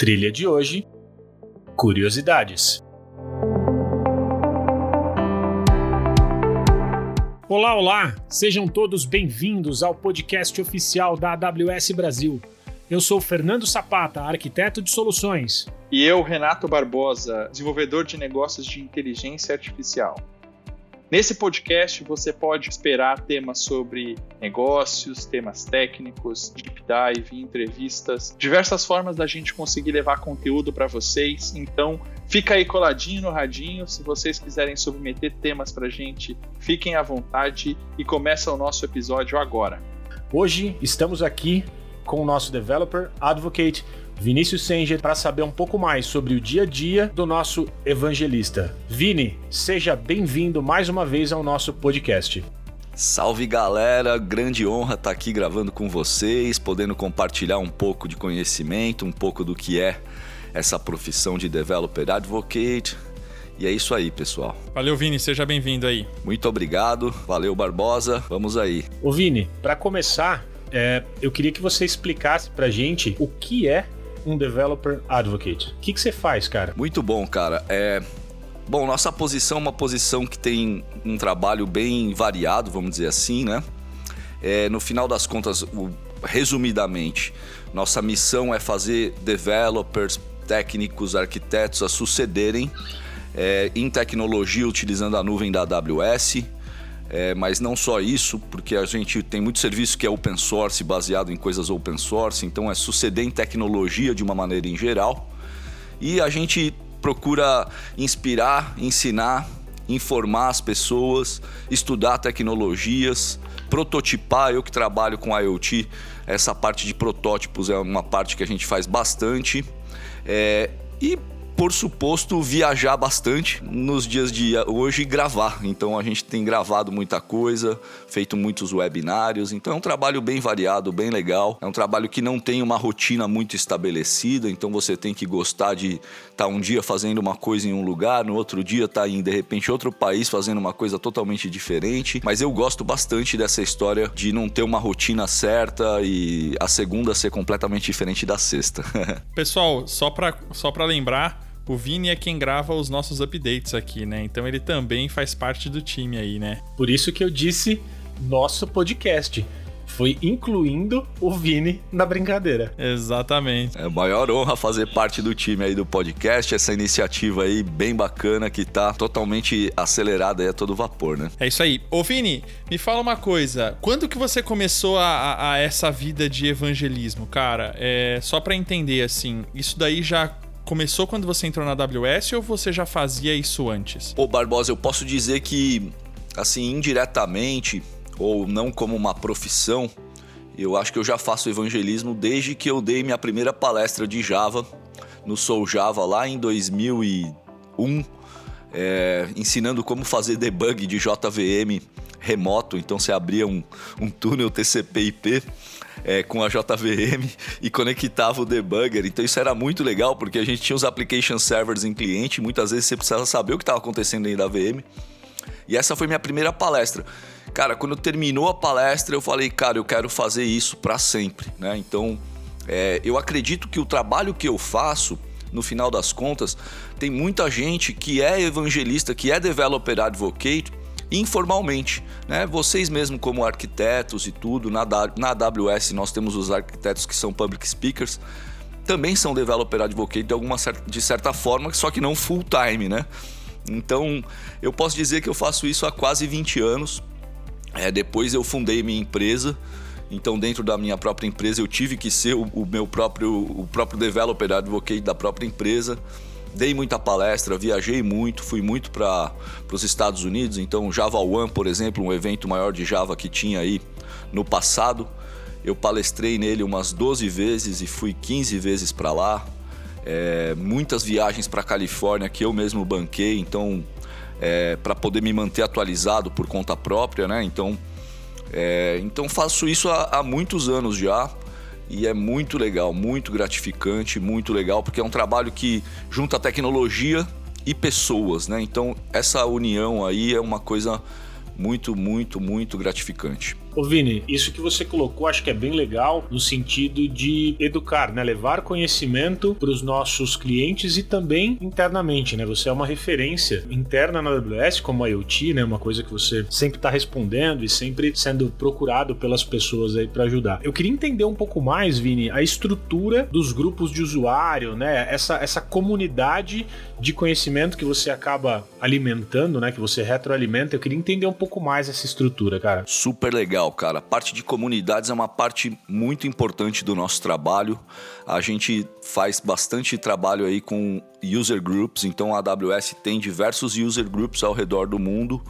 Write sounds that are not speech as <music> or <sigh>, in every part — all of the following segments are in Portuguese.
Trilha de hoje: Curiosidades. Olá, olá! Sejam todos bem-vindos ao podcast oficial da AWS Brasil. Eu sou Fernando Sapata, arquiteto de soluções. E eu, Renato Barbosa, desenvolvedor de negócios de inteligência artificial. Nesse podcast você pode esperar temas sobre negócios, temas técnicos, deep dive, entrevistas, diversas formas da gente conseguir levar conteúdo para vocês. Então, fica aí coladinho no radinho. Se vocês quiserem submeter temas para a gente, fiquem à vontade e começa o nosso episódio agora. Hoje estamos aqui com o nosso developer advocate Vinícius Senger para saber um pouco mais sobre o dia a dia do nosso evangelista. Vini, seja bem-vindo mais uma vez ao nosso podcast. Salve galera, grande honra estar tá aqui gravando com vocês, podendo compartilhar um pouco de conhecimento, um pouco do que é essa profissão de developer advocate. E é isso aí, pessoal. Valeu, Vini, seja bem-vindo aí. Muito obrigado, valeu Barbosa, vamos aí. Ô Vini, para começar, é, eu queria que você explicasse pra gente o que é um developer advocate. O que, que você faz, cara? Muito bom, cara. É, Bom, nossa posição é uma posição que tem um trabalho bem variado, vamos dizer assim, né? É, no final das contas, o, resumidamente, nossa missão é fazer developers, técnicos, arquitetos a sucederem é, em tecnologia utilizando a nuvem da AWS é, mas não só isso, porque a gente tem muito serviço que é open source, baseado em coisas open source, então é suceder em tecnologia de uma maneira em geral. E a gente procura inspirar, ensinar, informar as pessoas, estudar tecnologias, prototipar. Eu que trabalho com IoT, essa parte de protótipos é uma parte que a gente faz bastante. É, e por suposto, viajar bastante nos dias de hoje e gravar. Então a gente tem gravado muita coisa, feito muitos webinários. Então é um trabalho bem variado, bem legal. É um trabalho que não tem uma rotina muito estabelecida. Então você tem que gostar de estar tá um dia fazendo uma coisa em um lugar, no outro dia estar tá em de repente outro país fazendo uma coisa totalmente diferente. Mas eu gosto bastante dessa história de não ter uma rotina certa e a segunda ser completamente diferente da sexta. <laughs> Pessoal, só para só para lembrar o Vini é quem grava os nossos updates aqui, né? Então ele também faz parte do time aí, né? Por isso que eu disse nosso podcast. Foi incluindo o Vini na brincadeira. Exatamente. É a maior honra fazer parte do time aí do podcast, essa iniciativa aí bem bacana que tá totalmente acelerada aí a todo vapor, né? É isso aí. Ô Vini, me fala uma coisa. Quando que você começou a, a, a essa vida de evangelismo, cara? É, só para entender, assim, isso daí já começou quando você entrou na AWS ou você já fazia isso antes? Ô Barbosa, eu posso dizer que, assim, indiretamente, ou não como uma profissão, eu acho que eu já faço evangelismo desde que eu dei minha primeira palestra de Java no Soul Java lá em 2001, é, ensinando como fazer debug de JVM remoto. Então você abria um, um túnel TCP/IP é, com a JVM e conectava o debugger. Então isso era muito legal porque a gente tinha os application servers em cliente, muitas vezes você precisava saber o que estava acontecendo dentro da VM. E essa foi minha primeira palestra. Cara, quando terminou a palestra, eu falei, cara, eu quero fazer isso para sempre, né? Então, é, eu acredito que o trabalho que eu faço, no final das contas, tem muita gente que é evangelista, que é developer advocate, informalmente. Né? Vocês mesmo como arquitetos e tudo, na, na AWS nós temos os arquitetos que são public speakers, também são developer advocate de, alguma, de certa forma, só que não full time, né? Então, eu posso dizer que eu faço isso há quase 20 anos. É, depois eu fundei minha empresa, então dentro da minha própria empresa eu tive que ser o, o meu próprio, o próprio developer advocate da própria empresa dei muita palestra, viajei muito, fui muito para os Estados Unidos. Então, Java One, por exemplo, um evento maior de Java que tinha aí no passado, eu palestrei nele umas 12 vezes e fui 15 vezes para lá. É, muitas viagens para Califórnia que eu mesmo banquei, então é, para poder me manter atualizado por conta própria, né? Então, é, então faço isso há, há muitos anos já e é muito legal, muito gratificante, muito legal, porque é um trabalho que junta tecnologia e pessoas, né? Então essa união aí é uma coisa muito, muito, muito gratificante. Ô Vini, isso que você colocou acho que é bem legal no sentido de educar, né? Levar conhecimento para os nossos clientes e também internamente, né? Você é uma referência interna na AWS como a IoT, né? Uma coisa que você sempre está respondendo e sempre sendo procurado pelas pessoas aí para ajudar. Eu queria entender um pouco mais, Vini, a estrutura dos grupos de usuário, né? Essa, essa comunidade de conhecimento que você acaba alimentando, né? Que você retroalimenta. Eu queria entender um pouco mais essa estrutura, cara. Super legal, cara. A parte de comunidades é uma parte muito importante do nosso trabalho. A gente faz bastante trabalho aí com user groups, então a AWS tem diversos user groups ao redor do mundo.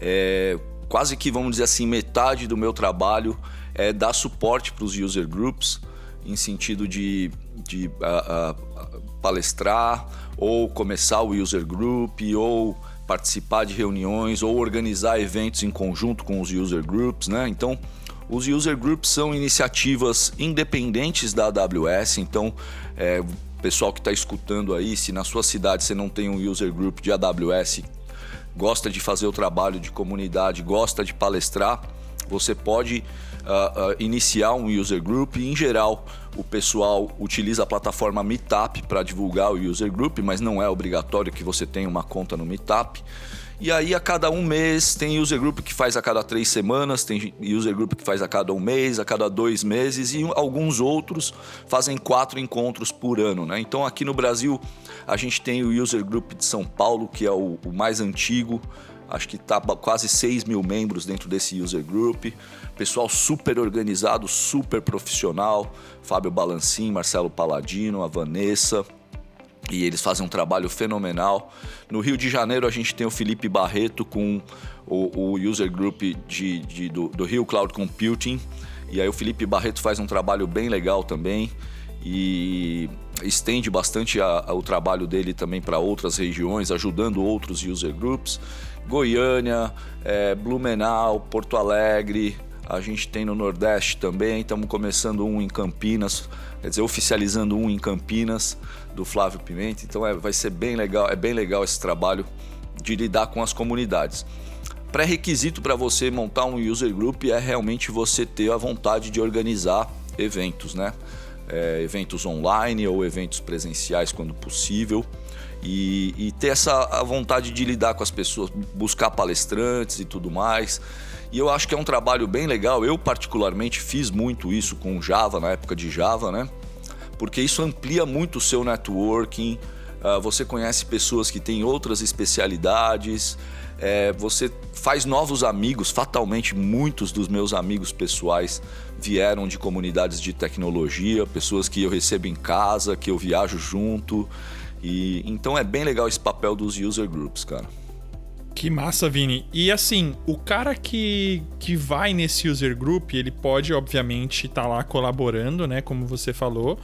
É, quase que, vamos dizer assim, metade do meu trabalho é dar suporte para os user groups, em sentido de, de uh, uh, palestrar, ou começar o user group, ou participar de reuniões, ou organizar eventos em conjunto com os user groups, né? Então, os user groups são iniciativas independentes da AWS, então é, pessoal que está escutando aí, se na sua cidade você não tem um user group de AWS, gosta de fazer o trabalho de comunidade, gosta de palestrar, você pode uh, uh, iniciar um user group. Em geral, o pessoal utiliza a plataforma Meetup para divulgar o user group, mas não é obrigatório que você tenha uma conta no Meetup. E aí, a cada um mês, tem user group que faz a cada três semanas, tem user group que faz a cada um mês, a cada dois meses, e alguns outros fazem quatro encontros por ano. Né? Então, aqui no Brasil, a gente tem o user group de São Paulo, que é o, o mais antigo, acho que está quase 6 mil membros dentro desse user group. Pessoal super organizado, super profissional. Fábio Balancin, Marcelo Paladino, a Vanessa e eles fazem um trabalho fenomenal. No Rio de Janeiro a gente tem o Felipe Barreto com o, o user group de, de do, do, Rio Cloud Computing. E aí o Felipe Barreto faz um trabalho bem legal também e estende bastante a, a, o trabalho dele também para outras regiões, ajudando outros user groups. Goiânia, é, Blumenau, Porto Alegre, a gente tem no Nordeste também, estamos começando um em Campinas, quer dizer, oficializando um em Campinas do Flávio Pimenta. Então é, vai ser bem legal, é bem legal esse trabalho de lidar com as comunidades. Pré-requisito para você montar um user group é realmente você ter a vontade de organizar eventos, né? É, eventos online ou eventos presenciais quando possível. E, e, ter essa vontade de lidar com as pessoas, buscar palestrantes e tudo mais. E eu acho que é um trabalho bem legal. Eu, particularmente, fiz muito isso com Java, na época de Java, né? porque isso amplia muito o seu networking. Uh, você conhece pessoas que têm outras especialidades, é, você faz novos amigos. Fatalmente, muitos dos meus amigos pessoais vieram de comunidades de tecnologia, pessoas que eu recebo em casa, que eu viajo junto. E então é bem legal esse papel dos user groups, cara. Que massa, Vini. E assim, o cara que, que vai nesse user group, ele pode, obviamente, estar tá lá colaborando, né? Como você falou.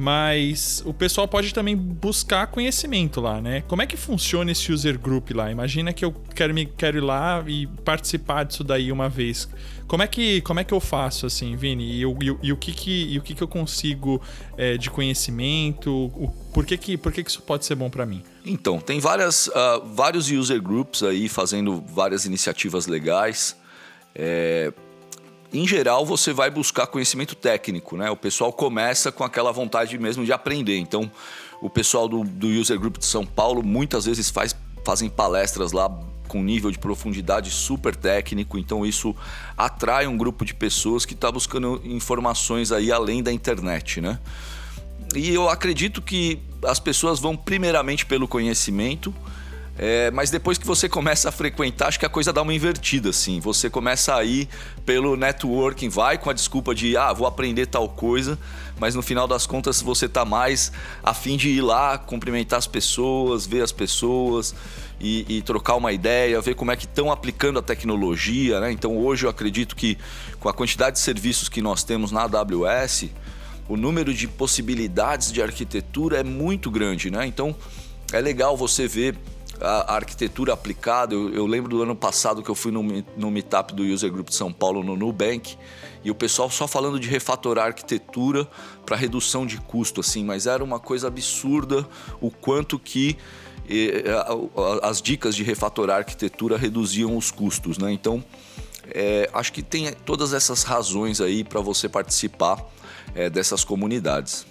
Mas o pessoal pode também buscar conhecimento lá, né? Como é que funciona esse user group lá? Imagina que eu quero, me, quero ir lá e participar disso daí uma vez. Como é que, como é que eu faço, assim, Vini? E, e, e o, que, que, o que, que eu consigo é, de conhecimento? O, por que, que, por que, que isso pode ser bom para mim? Então, tem várias, uh, vários user groups aí fazendo várias iniciativas legais. É, em geral, você vai buscar conhecimento técnico, né? O pessoal começa com aquela vontade mesmo de aprender. Então, o pessoal do, do User Group de São Paulo muitas vezes faz, fazem palestras lá com nível de profundidade super técnico, então isso atrai um grupo de pessoas que está buscando informações aí além da internet, né? E eu acredito que as pessoas vão primeiramente pelo conhecimento, é, mas depois que você começa a frequentar, acho que a coisa dá uma invertida, assim. Você começa a ir pelo networking, vai com a desculpa de, ah, vou aprender tal coisa, mas no final das contas você tá mais a fim de ir lá, cumprimentar as pessoas, ver as pessoas e, e trocar uma ideia, ver como é que estão aplicando a tecnologia, né? Então hoje eu acredito que com a quantidade de serviços que nós temos na AWS, o número de possibilidades de arquitetura é muito grande, né? Então é legal você ver a, arquitetura aplicada. Eu, eu, lembro do ano passado que eu fui no, no meetup do User Group de São Paulo, no Nubank, e o pessoal só falando de refatorar arquitetura para redução de custo, assim, mas era uma coisa absurda o quanto que as dicas de refatorar arquitetura reduziam os custos, né? Então, É, acho que tem todas essas razões aí para você participar é, dessas comunidades.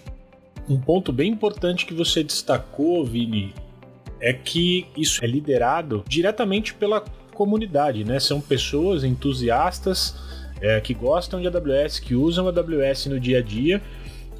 Um ponto bem importante que você destacou, Vini, é que isso é liderado diretamente pela comunidade, né? São pessoas entusiastas é, que gostam de AWS, que usam AWS no dia a dia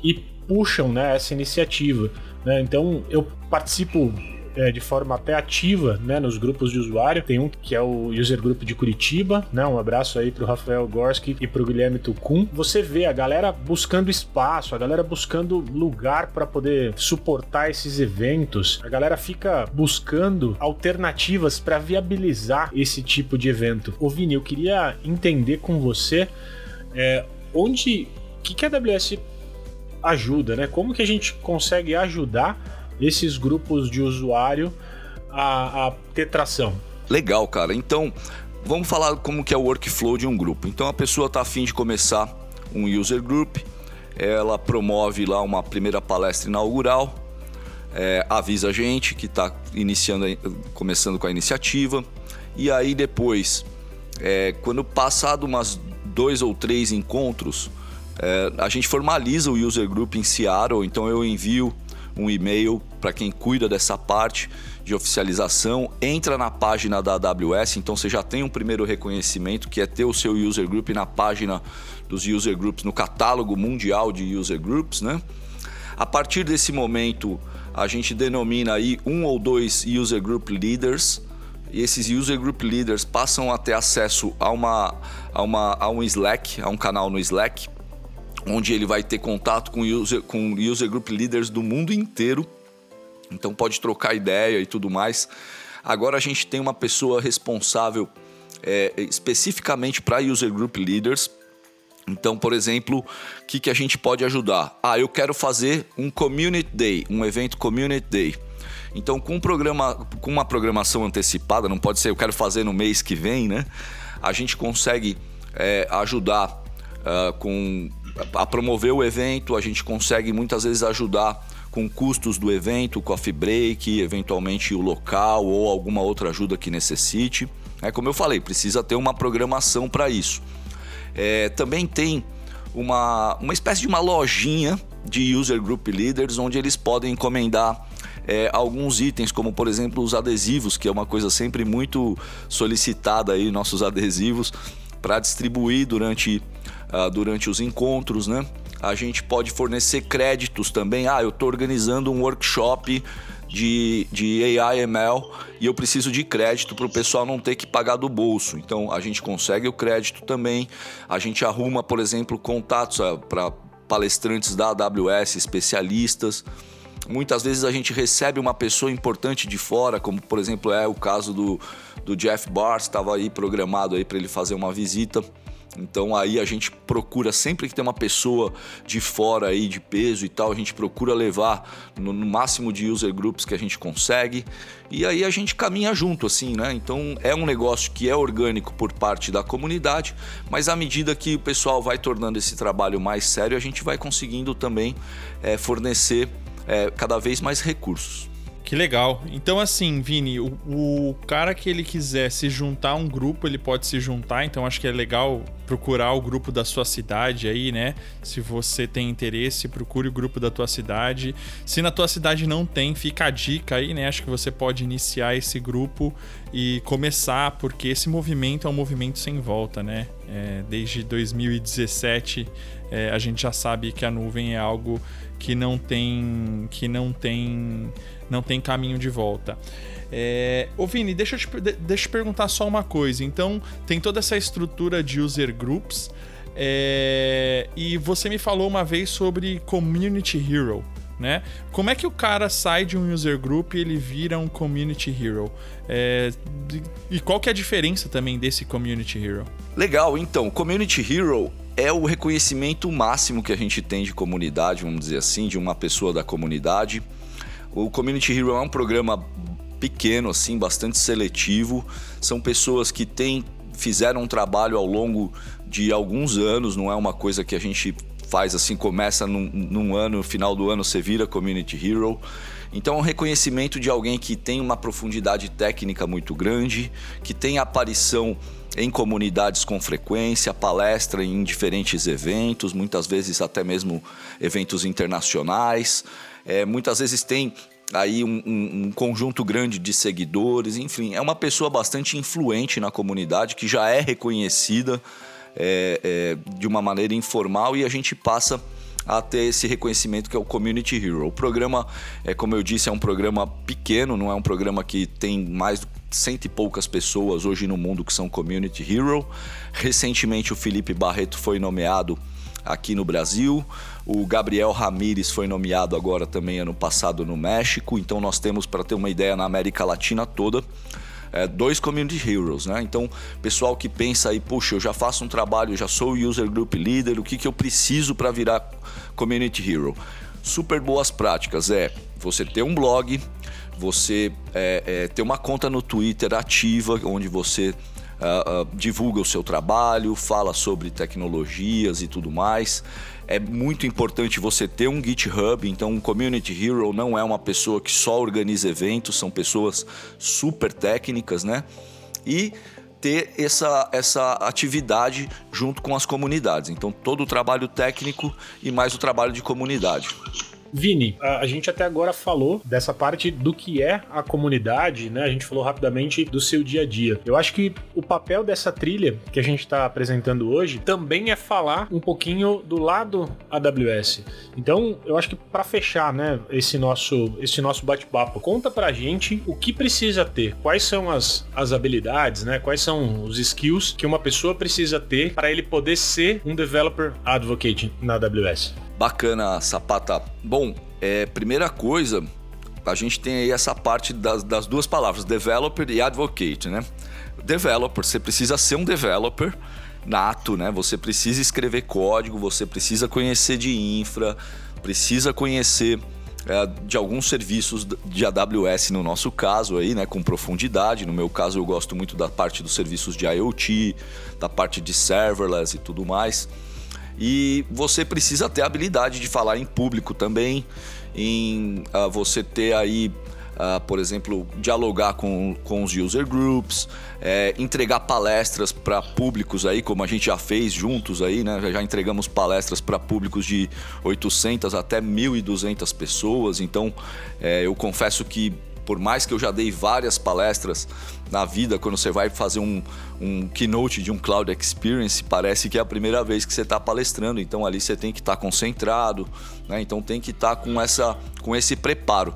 e puxam né, essa iniciativa. Né? Então eu participo é, de forma até ativa né, nos grupos de usuário. Tem um que é o User Group de Curitiba, né? Um abraço aí pro Rafael Gorski e pro Guilherme Tucum. Você vê a galera buscando espaço, a galera buscando lugar para poder suportar esses eventos. A galera fica buscando alternativas para viabilizar esse tipo de evento. Ô Vini, eu queria entender com você é, onde. O que, que a AWS ajuda, né? Como que a gente consegue ajudar esses grupos de usuário a, a ter tração. Legal, cara. Então, vamos falar como que é o workflow de um grupo. Então, a pessoa está afim de começar um user group, ela promove lá uma primeira palestra inaugural, é, avisa a gente que está iniciando, começando com a iniciativa, e aí depois, é, quando passado umas dois ou três encontros, é, a gente formaliza o user group em Seattle, então eu envio um e-mail para quem cuida dessa parte de oficialização. Entra na página da AWS, então você já tem um primeiro reconhecimento que é ter o seu user group na página dos user groups, no catálogo mundial de user groups, né? A partir desse momento, a gente denomina aí um ou dois user group leaders. E esses user group leaders passam a ter acesso a, uma, a, uma, a um Slack, a um canal no Slack, onde ele vai ter contato com user, com user group leaders do mundo inteiro. Então pode trocar ideia e tudo mais. Agora a gente tem uma pessoa responsável é, especificamente para user group leaders. Então, por exemplo, o que, que a gente pode ajudar? Ah, eu quero fazer um community day, um evento community day. Então, com, um programa, com uma programação antecipada, não pode ser eu quero fazer no mês que vem, né? A gente consegue é, ajudar uh, com a promover o evento, a gente consegue muitas vezes ajudar com custos do evento, coffee break, eventualmente o local ou alguma outra ajuda que necessite. É como eu falei, precisa ter uma programação para isso. É, também tem uma, uma espécie de uma lojinha de user group leaders onde eles podem encomendar é, alguns itens, como por exemplo os adesivos, que é uma coisa sempre muito solicitada aí, nossos adesivos, para distribuir durante uh, durante os encontros, né? A gente pode fornecer créditos também. Ah, eu estou organizando um workshop de, de AI ML e eu preciso de crédito para o pessoal não ter que pagar do bolso. Então a gente consegue o crédito também. A gente arruma, por exemplo, contatos uh, para palestrantes da AWS, especialistas. Muitas vezes a gente recebe uma pessoa importante de fora, como por exemplo é o caso do, do Jeff Barr, estava aí programado aí para ele fazer uma visita. Então aí a gente procura sempre que tem uma pessoa de fora aí de peso e tal, a gente procura levar no, no, máximo de user groups que a gente consegue e aí a gente caminha junto assim, né? Então é um negócio que é orgânico por parte da comunidade, mas à medida que o pessoal vai tornando esse trabalho mais sério, a gente vai conseguindo também é, fornecer é, cada vez mais recursos. Que legal. Então, assim, Vini, o, o, cara que ele quiser se juntar a um grupo, ele pode se juntar. Então, acho que é legal procurar o grupo da sua cidade aí, né? Se você tem interesse, procure o grupo da tua cidade. Se na tua cidade não tem, fica a dica aí, né? Acho que você pode iniciar esse grupo e começar, porque esse movimento é um movimento sem volta, né? É, desde 2017, é, a gente já sabe que a nuvem é algo que não tem. que não tem não tem caminho de volta. É... Ô Vini, deixa eu, te, deixa eu te perguntar só uma coisa. Então, tem toda essa estrutura de user groups. É... E você me falou uma vez sobre Community Hero. Né? Como é que o cara sai de um user group e ele vira um community hero? É, e qual que é a diferença também desse community hero? Legal, então, community hero é o reconhecimento máximo que a gente tem de comunidade, vamos dizer assim, de uma pessoa da comunidade. O Community Hero é um programa pequeno, assim, bastante seletivo. São pessoas que têm, fizeram um trabalho ao longo de alguns anos, não é uma coisa que a gente faz assim, começa num, num ano, final do ano você vira Community Hero. Então, é um reconhecimento de alguém que tem uma profundidade técnica muito grande, que tem aparição em comunidades com frequência, palestra em diferentes eventos, muitas vezes até mesmo eventos internacionais. É, muitas vezes tem aí um, um, um, conjunto grande de seguidores, enfim, é uma pessoa bastante influente na comunidade que já é reconhecida é, é, de uma maneira informal e a gente passa a ter esse reconhecimento que é o Community Hero. O programa, é como eu disse, é um programa pequeno, não é um programa que tem mais cento e poucas pessoas hoje no mundo que são Community Hero. Recentemente o Felipe Barreto foi nomeado aqui no Brasil. O Gabriel Ramírez foi nomeado agora também ano passado no México. Então nós temos, para ter uma ideia, na América Latina toda, é, dois Community Heroes, né? Então, pessoal que pensa aí, puxa, eu já faço um trabalho, já sou User Group Leader, o que, que eu preciso para virar Community Hero? Super boas práticas é você ter um blog, você é, é, ter uma conta no Twitter ativa, onde você uh, uh, divulga o seu trabalho, fala sobre tecnologias e tudo mais. É muito importante você ter um GitHub, então um Community Hero não é uma pessoa que só organiza eventos, são pessoas super técnicas, né? E ter essa, essa atividade junto com as comunidades. Então, todo o trabalho técnico e mais o trabalho de comunidade. Vini, a, gente até agora falou dessa parte do que é a comunidade, né? A gente falou rapidamente do seu dia a dia. Eu acho que o papel dessa trilha que a gente está apresentando hoje também é falar um pouquinho do lado AWS. Então, eu acho que para fechar, né, esse nosso esse nosso bate-papo, conta pra gente o que precisa ter, quais são as, as habilidades, né? Quais são os skills que uma pessoa precisa ter para ele poder ser um developer advocate na AWS. Bacana, Sapata. Bom, é, primeira coisa, a gente tem aí essa parte das, das duas palavras, developer e advocate, né? Developer, você precisa ser um developer nato, né? Você precisa escrever código, você precisa conhecer de infra, precisa conhecer é, de alguns serviços de AWS no nosso caso aí, né, com profundidade. No meu caso, eu gosto muito da parte dos serviços de IoT, da parte de serverless e tudo mais. E você precisa ter a habilidade de falar em público também, em uh, você ter aí, uh, por exemplo, dialogar com, com os user groups, é, entregar palestras para públicos aí, como a gente já fez juntos aí, né? Já entregamos palestras para públicos de 800 até 1.200 pessoas. Então, é, eu confesso que por mais que eu já dei várias palestras na vida, quando você vai fazer um, um keynote de um Cloud Experience, parece que é a primeira vez que você está palestrando. Então ali você tem que estar tá concentrado, né? então tem que estar tá com, essa, com esse preparo.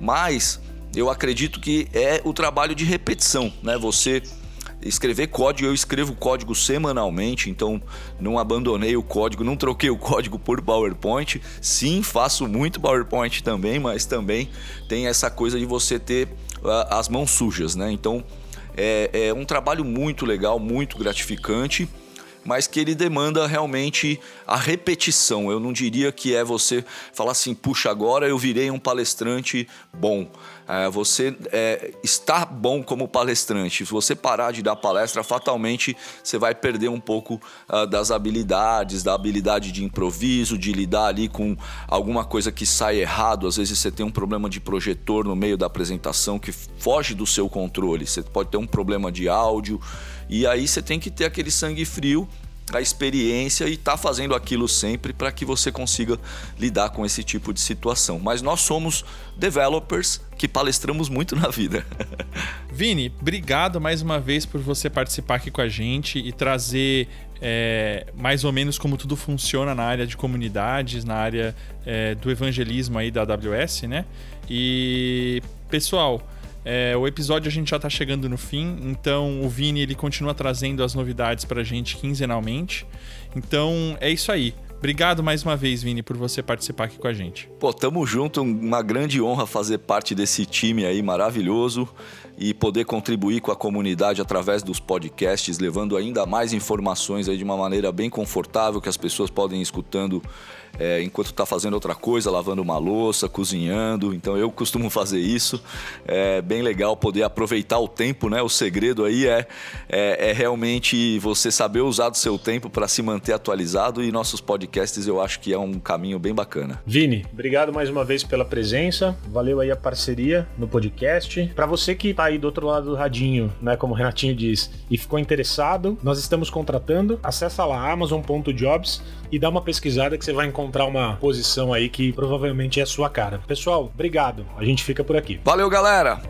Mas eu acredito que é o trabalho de repetição, né? Você escrever código, eu escrevo código semanalmente, então não abandonei o código, não troquei o código por PowerPoint. Sim, faço muito PowerPoint também, mas também tem essa coisa de você ter uh, as mãos sujas, né? Então é, é um trabalho muito legal, muito gratificante mas que ele demanda realmente a repetição. Eu não diria que é você falar assim, puxa, agora eu virei um palestrante bom. É, você é, está bom como palestrante. Se você parar de dar palestra, fatalmente você vai perder um pouco uh, das habilidades, da habilidade de improviso, de lidar ali com alguma coisa que sai errado. Às vezes você tem um problema de projetor no meio da apresentação que foge do seu controle. Você pode ter um problema de áudio. E aí você tem que ter aquele sangue frio a experiência e estar tá fazendo aquilo sempre para que você consiga lidar com esse tipo de situação. Mas nós somos developers que palestramos muito na vida. <laughs> Vini, obrigado mais uma vez por você participar aqui com a gente e trazer é, mais ou menos como tudo funciona na área de comunidades, na área é, do evangelismo aí da AWS, né? E pessoal, é, o episódio a gente já está chegando no fim, então o Vini ele continua trazendo as novidades para a gente quinzenalmente. Então é isso aí. Obrigado mais uma vez, Vini, por você participar aqui com a gente. Pô, tamo junto, uma grande honra fazer parte desse time aí maravilhoso e poder contribuir com a comunidade através dos podcasts, levando ainda mais informações aí de uma maneira bem confortável que as pessoas podem ir escutando é, enquanto está fazendo outra coisa, lavando uma louça, cozinhando. Então eu costumo fazer isso. É bem legal poder aproveitar o tempo, né? O segredo aí é, é, é realmente você saber usar do seu tempo para se manter atualizado e nossos podcasts eu acho que é um caminho bem bacana. Vini, obrigado mais uma vez pela presença. Valeu aí a parceria no podcast. Para você que tá aí do outro lado do radinho, né, como o Renatinho diz, e ficou interessado, nós estamos contratando. Acessa lá amazon.jobs e dá uma pesquisada que você vai encontrar uma posição aí que provavelmente é a sua cara. Pessoal, obrigado. A gente fica por aqui. Valeu, galera.